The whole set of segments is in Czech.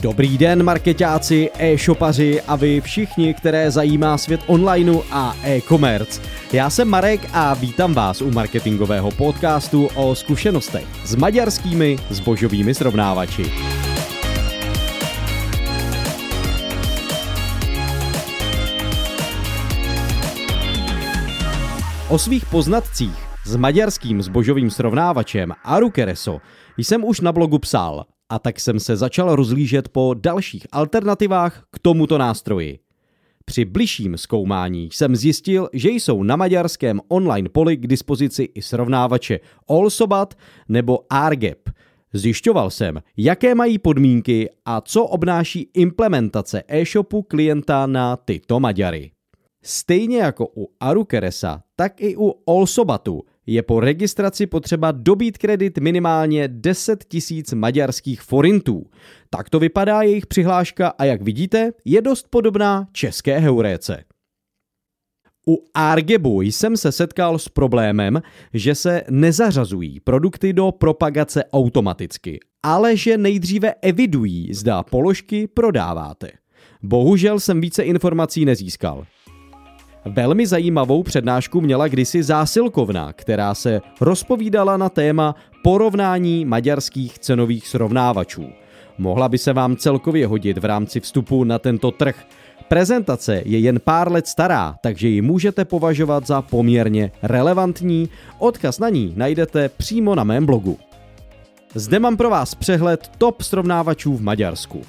Dobrý den, marketáci, e-shopaři a vy všichni, které zajímá svět onlineu a e-commerce. Já jsem Marek a vítám vás u marketingového podcastu o zkušenostech s maďarskými zbožovými srovnávači. O svých poznatcích s maďarským zbožovým srovnávačem Arukereso jsem už na blogu psal a tak jsem se začal rozlížet po dalších alternativách k tomuto nástroji. Při bližším zkoumání jsem zjistil, že jsou na maďarském online poli k dispozici i srovnávače Allsobat nebo Argep. Zjišťoval jsem, jaké mají podmínky a co obnáší implementace e-shopu klienta na tyto Maďary. Stejně jako u Arukeresa, tak i u Allsobatu je po registraci potřeba dobít kredit minimálně 10 tisíc maďarských forintů. Tak to vypadá jejich přihláška a jak vidíte, je dost podobná české heuréce. U Argebu jsem se setkal s problémem, že se nezařazují produkty do propagace automaticky, ale že nejdříve evidují, zda položky prodáváte. Bohužel jsem více informací nezískal. Velmi zajímavou přednášku měla kdysi zásilkovna, která se rozpovídala na téma porovnání maďarských cenových srovnávačů. Mohla by se vám celkově hodit v rámci vstupu na tento trh. Prezentace je jen pár let stará, takže ji můžete považovat za poměrně relevantní. Odkaz na ní najdete přímo na mém blogu. Zde mám pro vás přehled top srovnávačů v Maďarsku.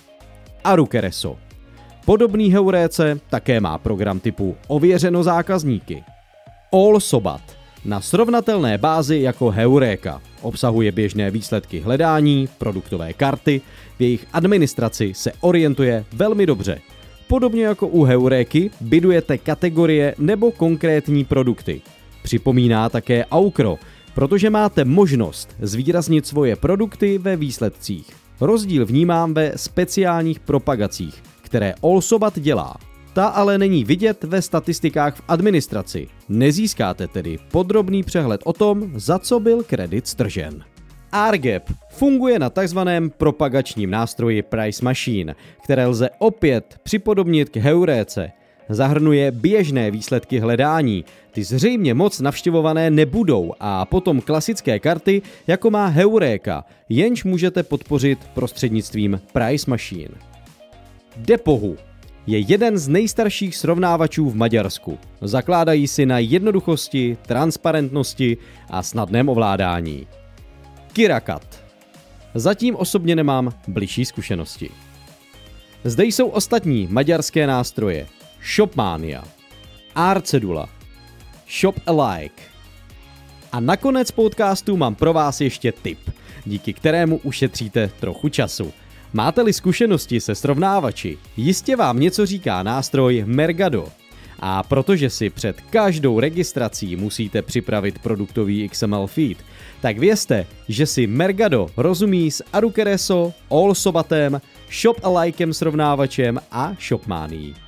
Arukereso Podobný heuréce také má program typu Ověřeno zákazníky. Allsobat na srovnatelné bázi jako Heuréka. Obsahuje běžné výsledky hledání, produktové karty, v jejich administraci se orientuje velmi dobře. Podobně jako u Heuréky bydujete kategorie nebo konkrétní produkty. Připomíná také Aukro, protože máte možnost zvýraznit svoje produkty ve výsledcích. Rozdíl vnímám ve speciálních propagacích, které Allsobat dělá. Ta ale není vidět ve statistikách v administraci. Nezískáte tedy podrobný přehled o tom, za co byl kredit stržen. Argep funguje na takzvaném propagačním nástroji Price Machine, které lze opět připodobnit k Heuréce. Zahrnuje běžné výsledky hledání, ty zřejmě moc navštěvované nebudou a potom klasické karty, jako má Heuréka, jenž můžete podpořit prostřednictvím Price Machine. Depohu je jeden z nejstarších srovnávačů v Maďarsku. Zakládají si na jednoduchosti, transparentnosti a snadném ovládání. Kirakat. Zatím osobně nemám bližší zkušenosti. Zde jsou ostatní maďarské nástroje. Shopmania, Arcedula, Shop Alike. A nakonec podcastu mám pro vás ještě tip, díky kterému ušetříte trochu času – Máte-li zkušenosti se srovnávači, jistě vám něco říká nástroj Mergado. A protože si před každou registrací musíte připravit produktový XML feed, tak vězte, že si Mergado rozumí s Arukereso, Allsobatem, Shop Alikem srovnávačem a Shopmání.